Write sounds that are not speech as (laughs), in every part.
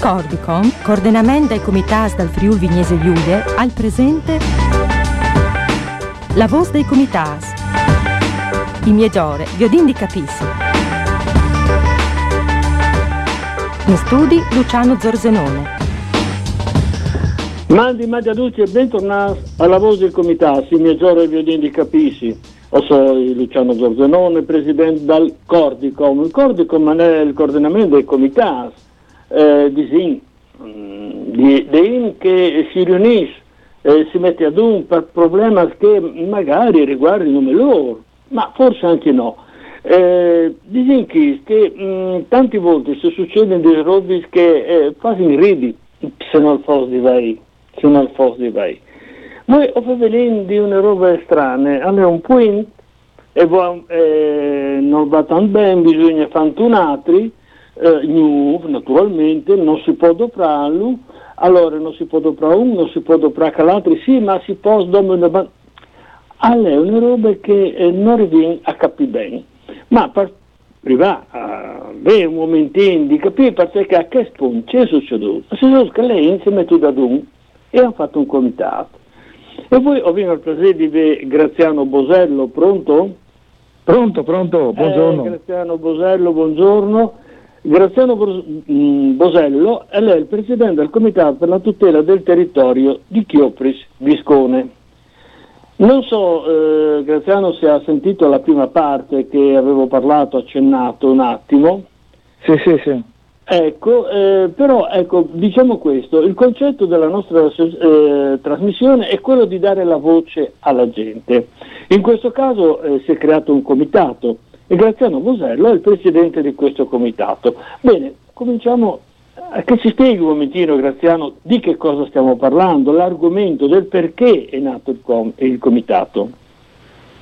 Cordicom, coordinamento ai comitas dal Friul Vignese Giulie, al presente la voce dei comitas. I migliore, Viodin di Capissi. In studi Luciano Zorzenone. Mandi, mandi a e bentornati alla voce del comitato, il migliore Viodin di Capissi. Io sono Luciano Zorzenone, presidente del Cordicom. Il Cordicom è il coordinamento dei comitati eh, di SIN, di, di che si riunisce, eh, si mette ad un per problemi che magari riguardano loro, ma forse anche no. Eh, dicono che mh, tante volte si succedono delle robe che eh, fanno ridi se non fosse di vai, se non fosse di vai. Noi offriamo di una roba strana, allora un point e eh, non va tanto bene, bisogna fare un altro, eh, new, naturalmente, non si può doprarlo, allora non si può doprare uno, non si può doprare l'altro, sì, ma si può dominare. Allora è una roba che eh, non riviene a capire bene, ma per arrivare a avere un momentino di capire perché a che punto c'è succeduto. Si sono che lei insieme a tutto ad un e hanno fatto un comitato. E poi ho visto il piacere di Graziano Bosello, pronto? Pronto, pronto, buongiorno. Eh, Graziano Bosello, buongiorno. Graziano Bosello è lei il presidente del Comitato per la tutela del territorio di Chiopris Viscone. Non so, eh, Graziano, se ha sentito la prima parte che avevo parlato, accennato un attimo. Sì, sì, sì. Ecco, eh, però ecco, diciamo questo, il concetto della nostra eh, trasmissione è quello di dare la voce alla gente. In questo caso eh, si è creato un comitato e Graziano Bosello è il presidente di questo comitato. Bene, cominciamo a che ci spieghi un momentino Graziano di che cosa stiamo parlando, l'argomento del perché è nato il, com- il comitato.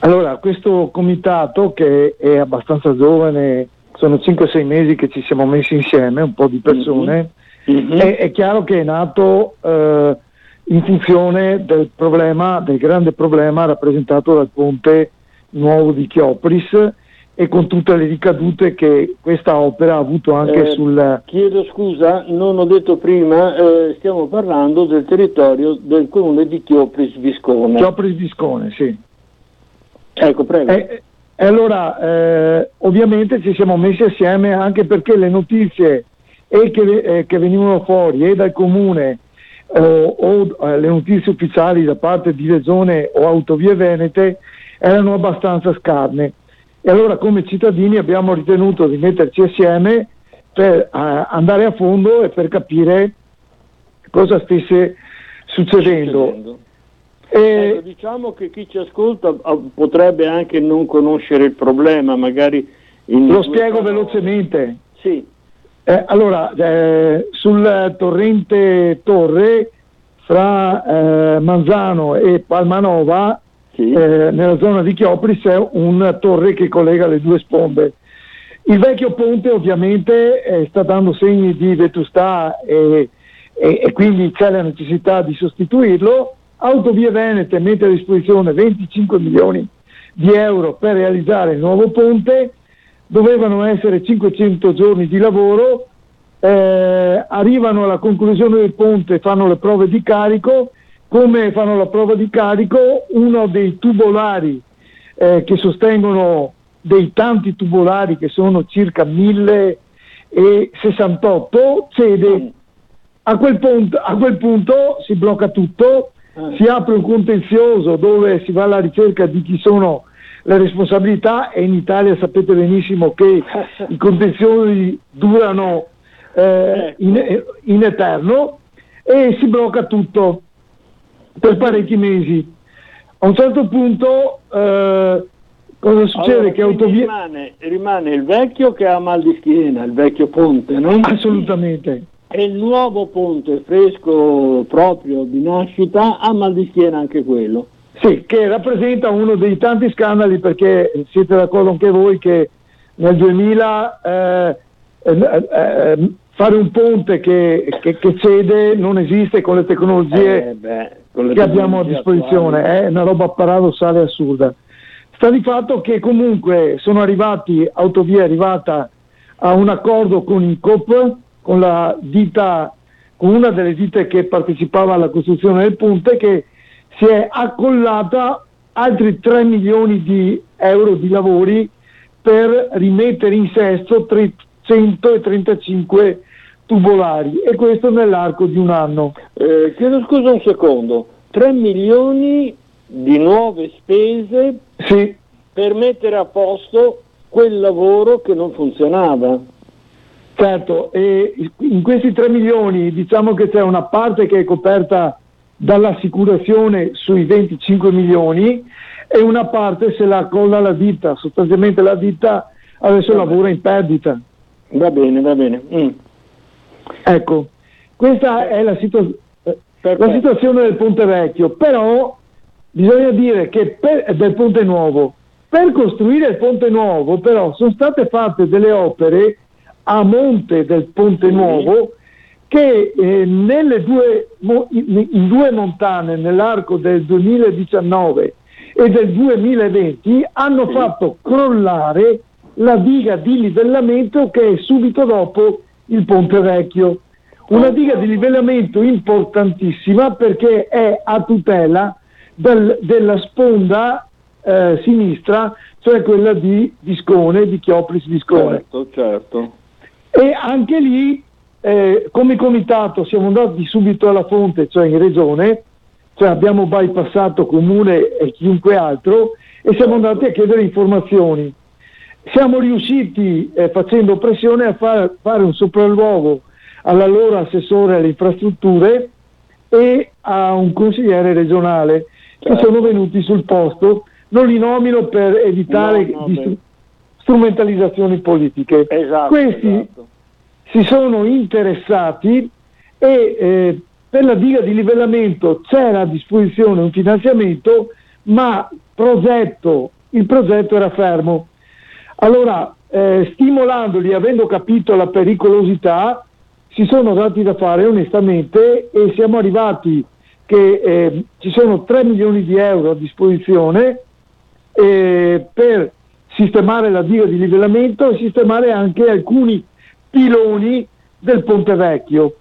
Allora, questo comitato che è abbastanza giovane, sono 5-6 mesi che ci siamo messi insieme, un po' di persone, mm-hmm. è, è, chiaro che è nato eh, in funzione del problema, del grande problema rappresentato dal ponte nuovo di Chiopris e con tutte le ricadute che questa opera ha avuto anche Eh, sul... Chiedo scusa, non ho detto prima, eh, stiamo parlando del territorio del comune di Chiopris Viscone. Chiopris Viscone, sì. Ecco, prego. E, e allora, eh, ovviamente ci siamo messi assieme anche perché le notizie e che, eh, che venivano fuori e dal comune o, o eh, le notizie ufficiali da parte di Regione o Autovie Venete erano abbastanza scarne. E allora come cittadini abbiamo ritenuto di metterci assieme per eh, andare a fondo e per capire cosa stesse succedendo. Succedendo. Ecco, diciamo che chi ci ascolta ah, potrebbe anche non conoscere il problema, magari... Lo spiego parole. velocemente. Sì, Eh, allora, eh, sul torrente Torre, fra eh, Manzano e Palmanova, sì. eh, nella zona di Chiopris, c'è una torre che collega le due sponde. Il vecchio ponte ovviamente eh, sta dando segni di vetustà e, e- e quindi c'è la necessità di sostituirlo. Autovie Venete mette a disposizione 25 milioni di euro per realizzare il nuovo ponte, dovevano essere 500 giorni di lavoro, eh, arrivano alla conclusione del ponte, fanno le prove di carico, come fanno la prova di carico uno dei tubolari eh, che sostengono dei tanti tubolari che sono circa 1068 cede. A quel, punto, a quel punto si blocca tutto, si apre un contenzioso dove si va alla ricerca di chi sono le responsabilità e in Italia sapete benissimo che (laughs) i contenziosi durano eh, in, in eterno e si blocca tutto per parecchi mesi. A un certo punto, eh, Cosa succede? Allora, che autovie... rimane, rimane il vecchio che ha mal di schiena, il vecchio ponte, no? Assolutamente. E il nuovo ponte fresco proprio di nascita ha mal di schiena anche quello. Sì, che rappresenta uno dei tanti scandali perché siete d'accordo anche voi che nel 2000 eh, eh, eh, fare un ponte che, che, che, cede non esiste con le tecnologie Eh, beh, che abbiamo a disposizione, attuali. è una roba paradossale e assurda. Sta di fatto che comunque sono arrivati, Autovia è arrivata a un accordo con il COP, con la ditta, con una delle ditte che partecipava alla costruzione del ponte, che si è accollata altri 3 milioni di euro di lavori per rimettere in sesto 335 tubolari e questo nell'arco di un anno. Eh, chiedo scusa un secondo, 3 milioni di nuove spese Sì, per mettere a posto quel lavoro che non funzionava. certo, e in questi 3 milioni diciamo che c'è una parte che è coperta dall'assicurazione sui 25 milioni e una parte se la accolla la ditta, sostanzialmente la ditta adesso lavora in perdita. Va bene, va bene. Mm. Ecco, questa è la, situa- eh, la situazione del Ponte Vecchio, però bisogna dire che per, del Ponte Nuovo, per costruire il Ponte Nuovo però sono state fatte delle opere a monte del Ponte. Nuovo che eh, nelle due, in, due montane nell'arco del 2019 e del 2020 hanno fatto crollare la diga di livellamento che è subito dopo il Ponte Vecchio. Una diga di livellamento importantissima perché è a tutela del- della sponda eh, sinistra, cioè quella di Viscone, di Chiopris Viscone. Certo, certo. E anche lì, eh, come comitato, siamo andati subito alla fonte, cioè in regione, cioè abbiamo bypassato comune e chiunque altro, e siamo andati a chiedere informazioni. Siamo riusciti, eh, facendo pressione, a far- fare un sopralluogo all'allora assessore alle infrastrutture e a un consigliere regionale che Certo. sono venuti sul posto. Non li nomino per evitare No, no, strumentalizzazioni politiche. Esatto, Questi esatto. si sono interessati e eh, per la diga di livellamento c'era a disposizione un finanziamento, ma progetto, il progetto era fermo. Allora, eh, stimolandoli, avendo capito la pericolosità, si sono dati da fare onestamente e siamo arrivati che eh, ci sono 3 milioni di euro a disposizione eh, per sistemare la diga di livellamento e sistemare anche alcuni piloni del Ponte Vecchio.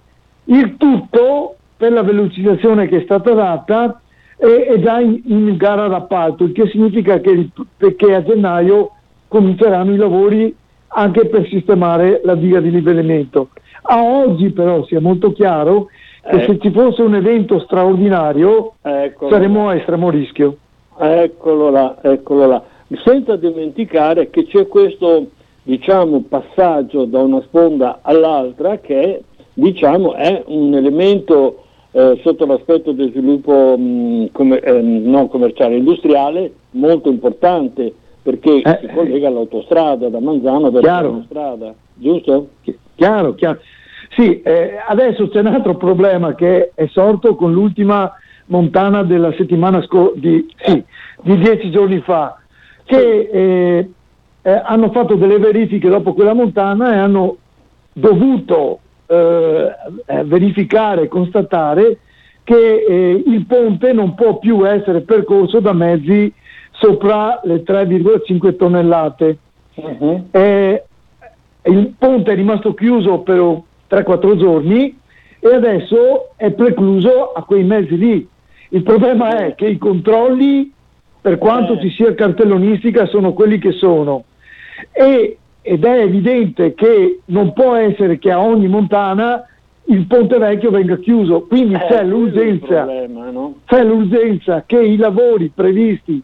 Il tutto per la velocizzazione che è stata data è, è già in, in gara d'appalto, il che significa che, che a gennaio cominceranno i lavori anche per sistemare la diga di livellamento. A oggi però sia molto chiaro che Eh. se ci fosse un evento straordinario Eccolo. saremmo a estremo rischio. Eccolo là, eccolo là. Senza dimenticare che c'è questo diciamo, passaggio da una sponda all'altra che diciamo, è un elemento eh, sotto l'aspetto del sviluppo mh, come- ehm, non commerciale industriale molto importante perché Eh, si collega all'autostrada da Manzano verso l'autostrada, giusto? Chi- Chiaro, chiaro. Sì, eh, adesso c'è un altro problema che è sorto con l'ultima montana della settimana scorsa, di, sì, di dieci giorni fa, che eh, eh, hanno fatto delle verifiche dopo quella montana e hanno dovuto eh, eh, verificare constatare che eh, il ponte non può più essere percorso da mezzi sopra le 3,5 tonnellate. Eh, il ponte è rimasto chiuso per 3-4 giorni e adesso è precluso a quei mezzi lì. Il problema è che i controlli, per quanto Eh. ci sia cartellonistica, sono quelli che sono. E- ed è evidente che non può essere che a ogni montana il ponte vecchio venga chiuso, quindi Eh, c'è l'urgenza problema, no? c'è l'urgenza che i lavori previsti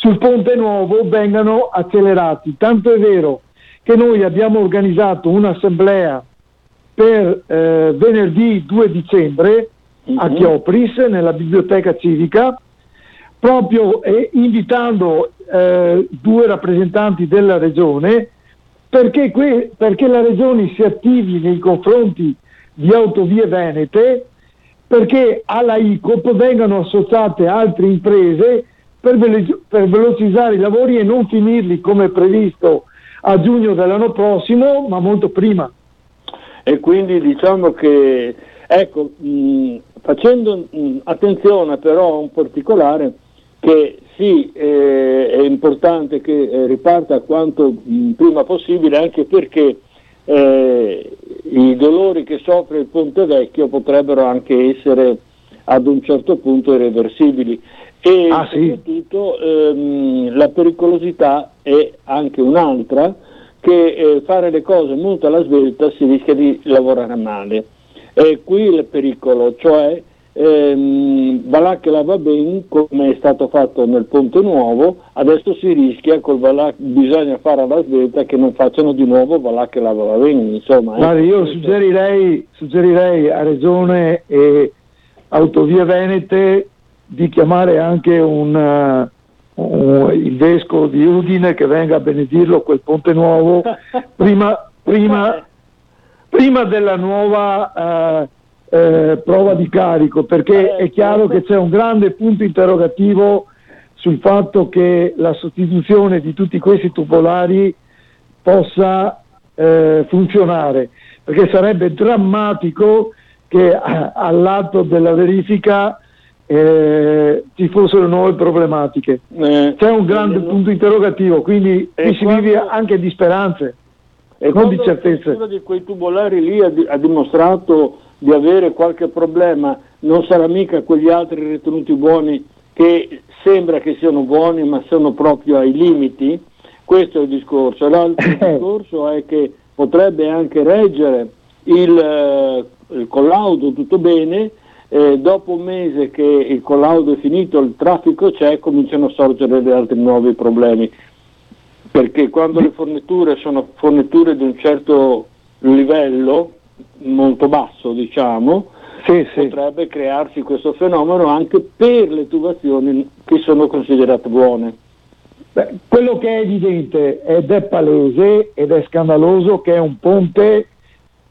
sul ponte nuovo vengano accelerati. Tanto è vero che noi abbiamo organizzato un'assemblea per eh, venerdì 2 dicembre a Mhm. Chiopris, nella biblioteca civica, proprio eh, invitando eh, due rappresentanti della regione perché, que- perché la regione si attivi nei confronti di Autovie Venete perché alla ICOP vengano associate altre imprese per, velo- per velocizzare i lavori e non finirli come previsto a giugno dell'anno prossimo, ma molto prima. E quindi diciamo che, ecco, mh, facendo mh, attenzione però a un particolare, che sì, eh, è importante che eh, riparta quanto mh, prima possibile, anche perché eh, i dolori che soffre il Ponte Vecchio potrebbero anche essere ad un certo punto irreversibili e ah, soprattutto sì. ehm, la pericolosità è anche un'altra che eh, fare le cose molto alla svelta si rischia di lavorare male. E qui il pericolo, cioè ehm, Valacchela va bene come è stato fatto nel Ponte Nuovo, adesso si rischia col Valac- bisogna fare alla svelta che non facciano di nuovo Valacchela va bene. Insomma, Guarda, io suggerirei, suggerirei a Regione e Autovie Venete di chiamare anche un, uh, un, il vescovo di Udine che venga a benedirlo quel ponte nuovo. (laughs) Prima, prima, prima della nuova uh, uh, prova di carico perché è chiaro che c'è un grande punto interrogativo sul fatto che la sostituzione di tutti questi tubolari possa funzionare perché sarebbe drammatico che all'atto della verifica eh, ci fossero nuove problematiche. Eh, C'è un grande eh, punto interrogativo, quindi qui si vive anche di speranze, e non di certezze. Uno di quei tubolari lì ha, ha, dimostrato di avere qualche problema, non sarà mica quegli altri ritenuti buoni che sembra che siano buoni ma sono proprio ai limiti. Questo è il discorso. L'altro (laughs) discorso è che potrebbe anche reggere il, eh, il collaudo tutto bene, eh, dopo un mese che il collaudo è finito, il traffico c'è, cominciano a sorgere altri nuovi problemi. Perché quando le forniture sono forniture di un certo livello, molto basso diciamo, sì, sì. potrebbe crearsi questo fenomeno anche per le tubazioni che sono considerate buone. Beh, quello che è evidente ed è palese ed è scandaloso che è un ponte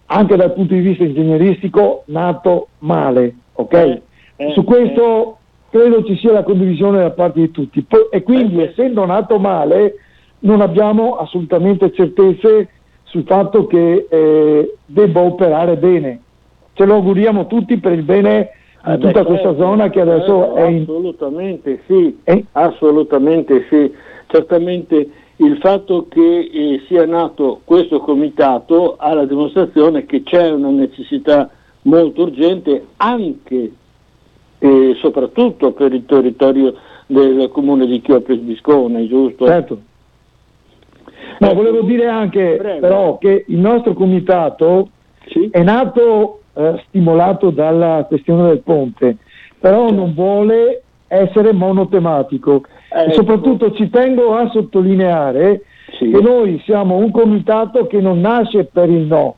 anche dal punto di vista ingegneristico nato male ok? Eh, eh, Su questo eh. credo ci sia la condivisione da parte di tutti. e quindi, essendo nato male, non abbiamo assolutamente certezze sul fatto che eh, debba operare bene. Ce lo auguriamo tutti per il bene di tutta certo, questa zona che adesso è in... Assolutamente sì, è... assolutamente sì. Certamente il fatto che eh, sia nato questo comitato ha la dimostrazione che c'è una necessità molto urgente anche e soprattutto per il territorio del comune di Chiopes Biscone, giusto? Certo. No, volevo dire anche Prego. però che il nostro comitato sì? è nato eh, stimolato dalla questione del ponte, però certo. non vuole essere monotematico ecco. e soprattutto ci tengo a sottolineare sì. che noi siamo un comitato che non nasce per il no,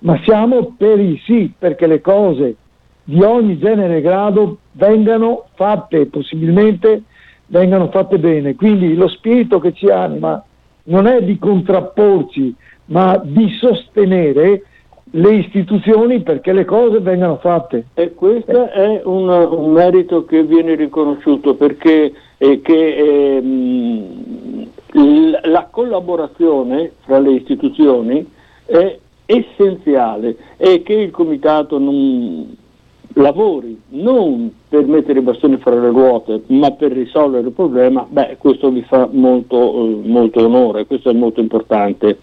ma siamo per il sì, perché le cose di ogni genere e grado vengano fatte, possibilmente vengano fatte bene. Quindi lo spirito che ci anima non è di contrapporci, ma di sostenere le istituzioni perché le cose vengano fatte. E questo è un, un merito che viene riconosciuto perché eh, che, eh, la collaborazione fra le istituzioni è essenziale è che il comitato non lavori non per mettere i bastoni fra le ruote, ma per risolvere il problema, beh, questo vi fa molto, eh, molto onore, questo è molto importante.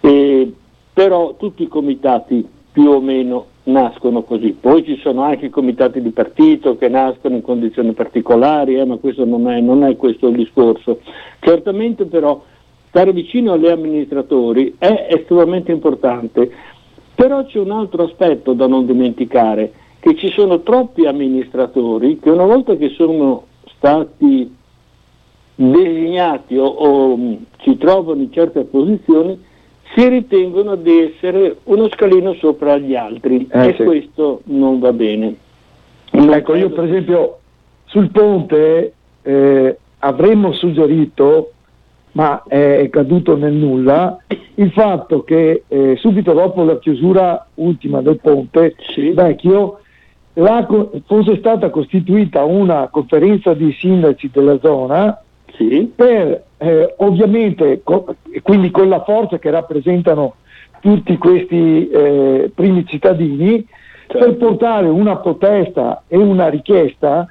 E, però tutti i comitati più o meno nascono così. Poi ci sono anche i comitati di partito che nascono in condizioni particolari, eh, ma questo non è, non è questo il discorso. Certamente però stare vicino agli amministratori è estremamente importante, però c'è un altro aspetto da non dimenticare, che ci sono troppi amministratori che una volta che sono stati designati o, o mm, ci trovano in certe posizioni, si ritengono di essere uno scalino sopra gli altri eh, e sì. questo non va bene. Non ecco, io per esempio sul ponte eh, avremmo suggerito, ma è caduto nel nulla, il fatto che eh, subito dopo la chiusura ultima del ponte sì. vecchio la, fosse stata costituita una conferenza di sindaci della zona sì. per eh, ovviamente, co- quindi con la forza che rappresentano tutti questi eh, primi cittadini, certo. per portare una protesta e una richiesta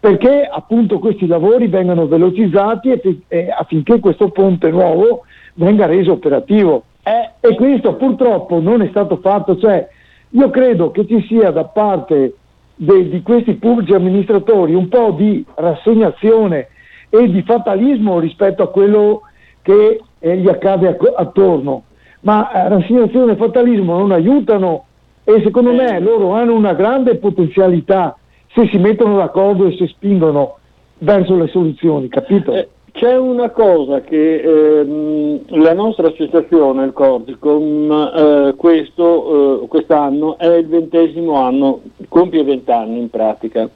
perché appunto questi lavori vengano velocizzati e, e affinché questo ponte nuovo venga reso operativo. Eh, e questo purtroppo non è stato fatto, cioè io credo che ci sia da parte de, di questi pubblici amministratori un po' di rassegnazione e di fatalismo rispetto a quello che eh, gli accade attorno. Ma eh, rassegnazione e fatalismo non aiutano e secondo me eh. loro hanno una grande potenzialità se si mettono d'accordo e si spingono verso le soluzioni, capito? Eh, c'è una cosa che ehm, la nostra associazione, il Cordicom, eh, questo, eh, quest'anno è il ventesimo anno, compie vent'anni in pratica.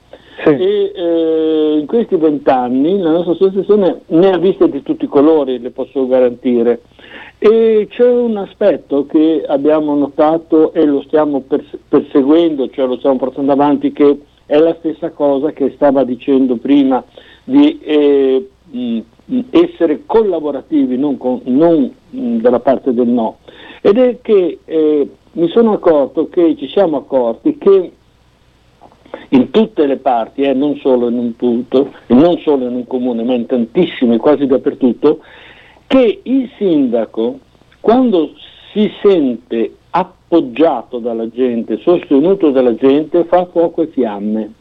Sì. E eh, in questi vent'anni la nostra associazione ne ha viste di tutti i colori, le posso garantire. E c'è un aspetto che abbiamo notato e lo stiamo pers- perseguendo, cioè lo stiamo portando avanti, che è la stessa cosa che stava dicendo prima di eh, essere collaborativi, non, con, non mh, dalla parte del no. Ed è che eh, mi sono accorto che ci siamo accorti che in tutte le parti, eh, non solo in un punto, non solo in un comune, ma in tantissime, quasi dappertutto, che il sindaco, quando si sente appoggiato dalla gente, sostenuto dalla gente, fa fuoco e fiamme.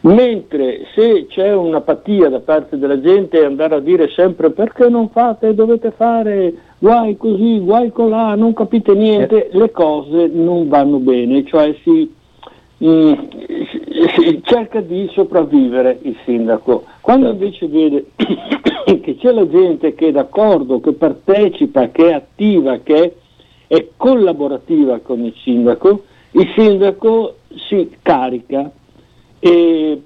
Mentre se c'è un'apatia da parte della gente andare a dire sempre perché non fate, dovete fare, guai così, guai colà, non capite niente, le cose non vanno bene, cioè si, mh, mm, si cerca di sopravvivere il sindaco. Quando certo. invece vede (coughs) che c'è la gente che è d'accordo, che partecipa, che è attiva, che è collaborativa con il sindaco, il sindaco si carica e,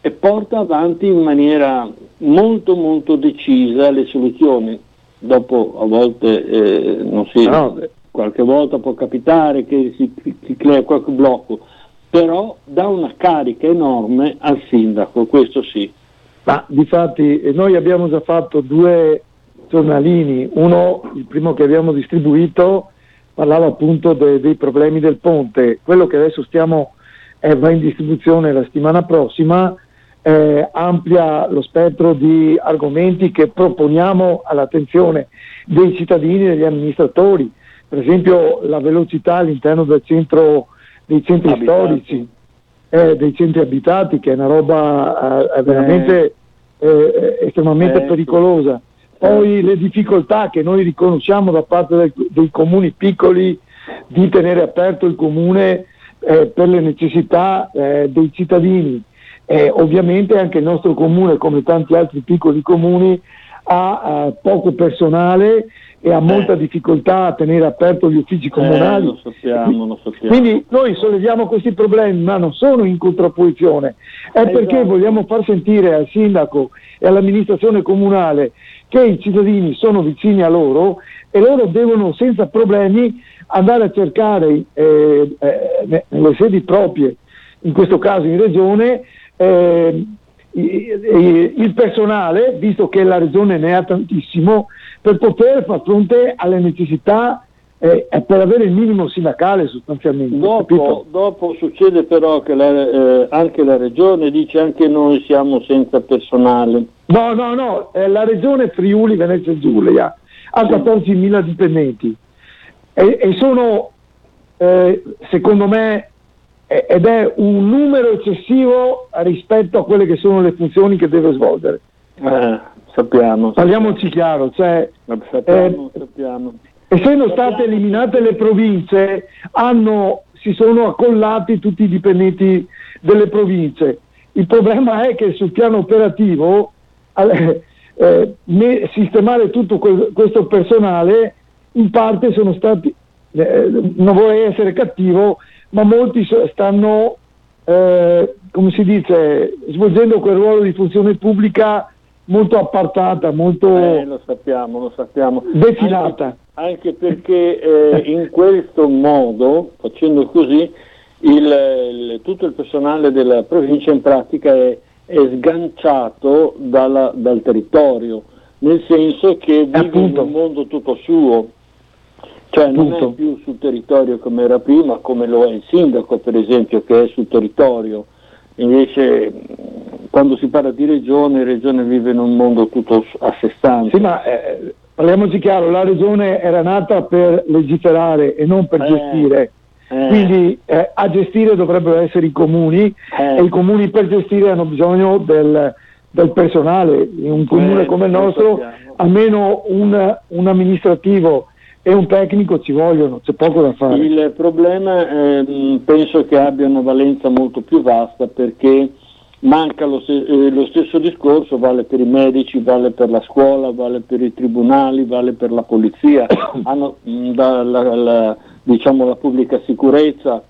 e porta avanti in maniera molto molto decisa le soluzioni. Dopo a volte eh, non si, no. qualche volta può capitare che si, si crea qualche blocco, però dà una carica enorme al sindaco, questo sì. Ma difatti noi abbiamo già fatto due giornalini, uno, il primo che abbiamo distribuito, parlava appunto de, dei problemi del ponte, quello che adesso stiamo, eh, va in distribuzione la settimana prossima, eh, amplia lo spettro di argomenti che proponiamo all'attenzione dei cittadini e degli amministratori, per esempio la velocità all'interno del centro, dei centri abitati. storici, eh, dei centri abitati, che è una roba eh, veramente eh, eh, estremamente pericolosa poi le difficoltà che noi riconosciamo da parte del, dei comuni piccoli di tenere aperto il comune eh, per le necessità eh, dei cittadini. Eh, ovviamente anche il nostro comune, come tanti altri piccoli comuni, ha eh, poco personale e ha molta eh. difficoltà a tenere aperto gli uffici eh, comunali. Lo sappiamo, lo sappiamo. Quindi noi solleviamo questi problemi, ma non sono in contrapposizione, è perché esatto. vogliamo far sentire al sindaco e all'amministrazione comunale che i cittadini sono vicini a loro e loro devono senza problemi andare a cercare eh, eh, nelle sedi proprie, in questo caso in regione, eh, il personale, visto che la regione ne ha tantissimo, per poter far fronte alle necessità eh, per avere il minimo sindacale sostanzialmente. Dopo, dopo succede però che la, eh, anche la regione dice anche noi siamo senza personale. No, no, no, eh, la regione Friuli Venezia Giulia ha sì. 14.000 dipendenti e, e sono, eh, secondo me, ed è un numero eccessivo rispetto a quelle che sono le funzioni che deve svolgere. Eh, sappiamo. Parliamoci chiaro, cioè, sappiamo, eh, sappiamo. Essendo state eliminate le province, hanno, si sono accollati tutti i dipendenti delle province. Il problema è che sul piano operativo eh, eh, sistemare tutto que- questo personale in parte sono stati, eh, non vorrei essere cattivo, ma molti stanno eh, come si dice, svolgendo quel ruolo di funzione pubblica molto appartata, molto eh, lo sappiamo, lo sappiamo. defilata. Anche, anche perché eh, in questo modo, facendo così, il, il, tutto il personale della provincia in pratica è, è sganciato dalla, dal territorio, nel senso che vive Appunto. in un mondo tutto suo. Cioè non è più sul territorio come era prima, come lo è il sindaco per esempio che è sul territorio. Invece quando si parla di regione, regione vive in un mondo tutto a sé stante. Sì, ma eh, parliamoci chiaro, la regione era nata per legiferare e non per Eh, gestire. eh. Quindi eh, a gestire dovrebbero essere i comuni Eh. e i comuni per gestire hanno bisogno del, del personale. In un comune Eh, come il nostro almeno un, un amministrativo e un tecnico ci vogliono, c'è poco da fare. Il problema ehm, penso che abbia una valenza molto più vasta perché manca lo, eh, lo stesso discorso, vale per i medici, vale per la scuola, vale per i tribunali, vale per la polizia, (coughs) hanno mh, dalla- la, diciamo, la pubblica sicurezza,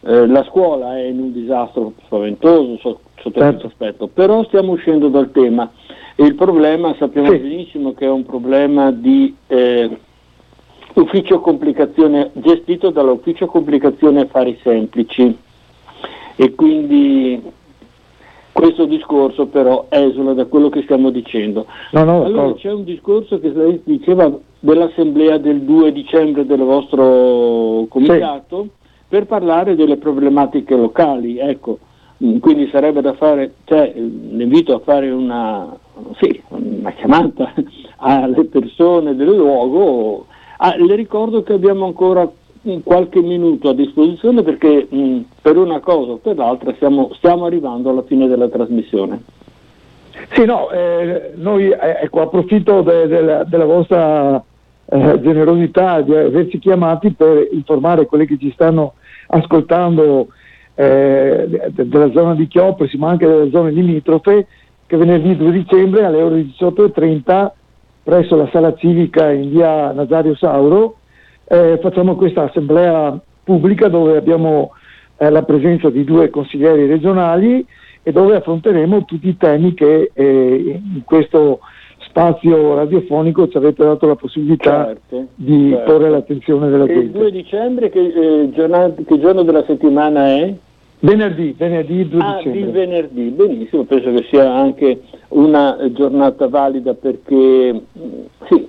eh, la scuola è in un disastro spaventoso so- sotto Certo. questo aspetto, però stiamo uscendo dal tema. E il problema sappiamo Sì. benissimo che è un problema di eh, ufficio complicazione gestito dall'ufficio complicazione affari semplici. E quindi questo discorso però esula da quello che stiamo dicendo. No, no, Allora d'accordo. c'è un discorso che lei diceva dell'assemblea del 2 dicembre del vostro comitato per parlare delle problematiche locali, ecco, mm, quindi sarebbe da fare, cioè l'invito a fare una, sì, una chiamata (laughs) alle persone del luogo. Ah, le ricordo che abbiamo ancora mm, qualche minuto a disposizione perché mm, per una cosa o per l'altra stiamo, stiamo arrivando alla fine della trasmissione. Sì, no, eh, noi eh, ecco, approfitto de- de- della vostra eh, generosità di averci chiamati per informare quelli che ci stanno ascoltando eh, de- della zona di Chiopesi, ma anche delle zone limitrofe, che venerdì 2 dicembre alle ore 18.30 presso la sala civica in via Nazario Sauro eh, facciamo questa assemblea pubblica dove abbiamo eh, la presenza di due consiglieri regionali e dove affronteremo tutti i temi che eh, in questo spazio radiofonico ci avete dato la possibilità Certo, di certo. porre l'attenzione della E il 2 gente. dicembre che, eh, giornata- che giorno della settimana è? Venerdì, venerdì 2 ah, di dicembre. venerdì, benissimo, penso che sia anche una eh, giornata valida perché mh, sì,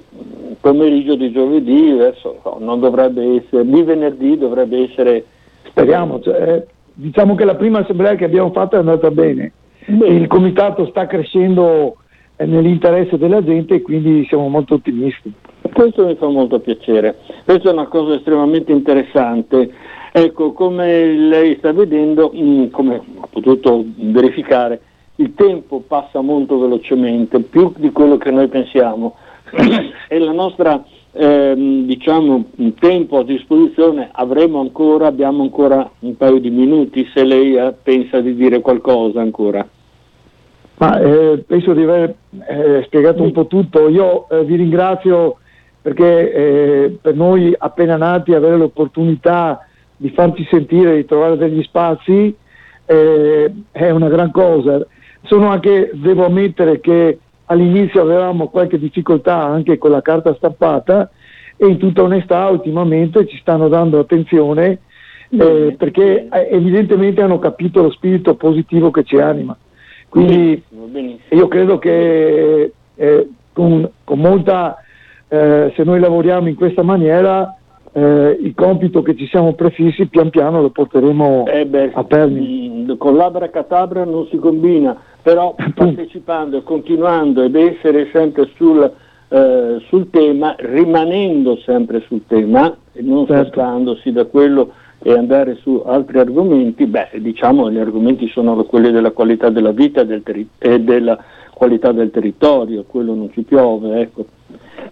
pomeriggio di giovedì verso, no, non dovrebbe essere, di venerdì dovrebbe essere Speriamo, cioè, eh, diciamo che la prima assemblea che abbiamo fatto è andata bene. Bene. Il comitato sta crescendo eh, nell'interesse della gente e quindi siamo molto ottimisti. Questo mi fa molto piacere, questa è una cosa estremamente interessante. Ecco, come lei sta vedendo, mh, come ho potuto verificare, il tempo passa molto velocemente, più di quello che noi pensiamo (clears throat) e la nostra ehm, diciamo, tempo a disposizione avremo ancora, abbiamo ancora un paio di minuti se lei eh, pensa di dire qualcosa ancora. Ma eh, penso di aver eh, spiegato un po' tutto. Io eh, vi ringrazio perché eh, per noi appena nati avere l'opportunità di farci sentire, di trovare degli spazi eh, è una gran cosa. Sono anche, devo ammettere che all'inizio avevamo qualche difficoltà anche con la carta stampata e in tutta onestà ultimamente ci stanno dando attenzione eh, perché eh, evidentemente hanno capito lo spirito positivo che ci anima. Quindi io credo che eh, con, con molta, eh, se noi lavoriamo in questa maniera, eh, il compito che ci siamo prefissi pian piano lo porteremo Eh beh, a termine. mh, con l'abra non si combina, però partecipando e continuando ed essere sempre sul, eh, sul tema, rimanendo sempre sul tema e non Certo. spostandosi da quello e andare su altri argomenti, beh, diciamo gli argomenti sono quelli della qualità della vita del terri- e della qualità del territorio, quello non ci piove, ecco.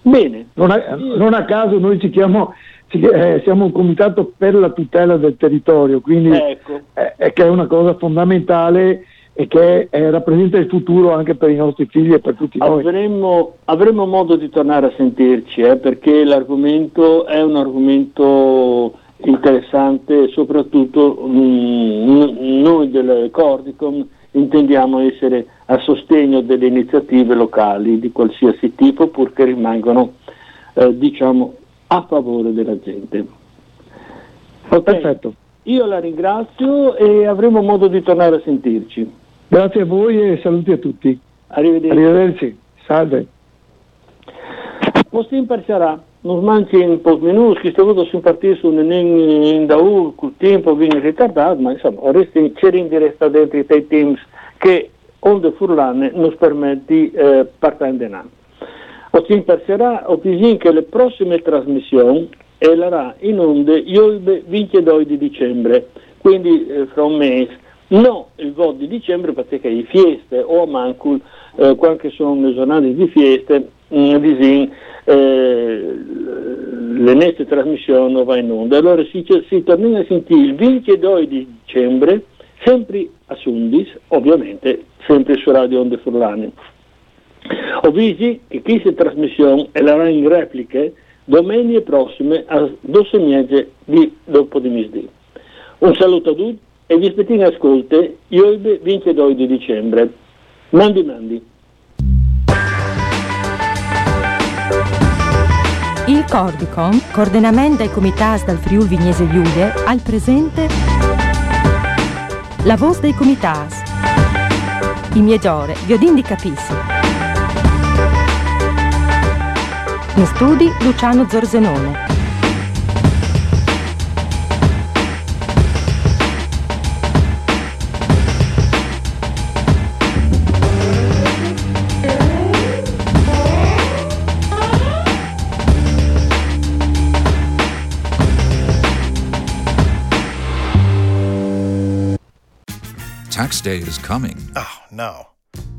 Bene, Non a, non a caso noi ci chiamo, eh, siamo un comitato per la tutela del territorio, quindi ecco. eh, è che è una cosa fondamentale e che eh, rappresenta il futuro anche per i nostri figli e per tutti noi. Avremo, avremo modo di tornare a sentirci eh, perché l'argomento è un argomento interessante, soprattutto mh, mm, noi del Cordicom intendiamo essere a sostegno delle iniziative locali di qualsiasi tipo purché rimangano eh, diciamo, a favore della gente. Okay. Perfetto. Io la ringrazio e avremo modo di tornare a sentirci. Grazie a voi e saluti a tutti. Arrivederci. Arrivederci. Salve. Postim parcerà, non manchi un po' minus, che sto venuto su partire su un in da U, col tempo viene ritardato, ma insomma, resti c'era in diretta dentro i teams che onde furlane non permette eh, partire denaro. Postim parcerà, o che le prossime trasmissioni elarà in onde il 22 di dicembre, quindi eh, fra un mese. No, il voto di dicembre perché i fieste o a Mancul, eh, quando sono le giornate di fieste, mh, mm, eh, le nostre trasmissioni vanno in onda. Allora si, si torna a sentire il 22 di dicembre, sempre a Sundis, ovviamente sempre su Radio Onde Furlane. Ho visto che questa trasmissione la in repliche domenica prossime a 12 di dopo di misdì. Un saluto a tutti e vi aspetto in ascolto il 22 di dicembre. Mandi mandi. Il Cordicom, coordinamento dei comitati dal Friuli Vignese Giulie, al presente la voce dei comitati. I migliori, Viodin di Capissi. In studi Luciano Zorzenone. Tax day is coming. Oh, no.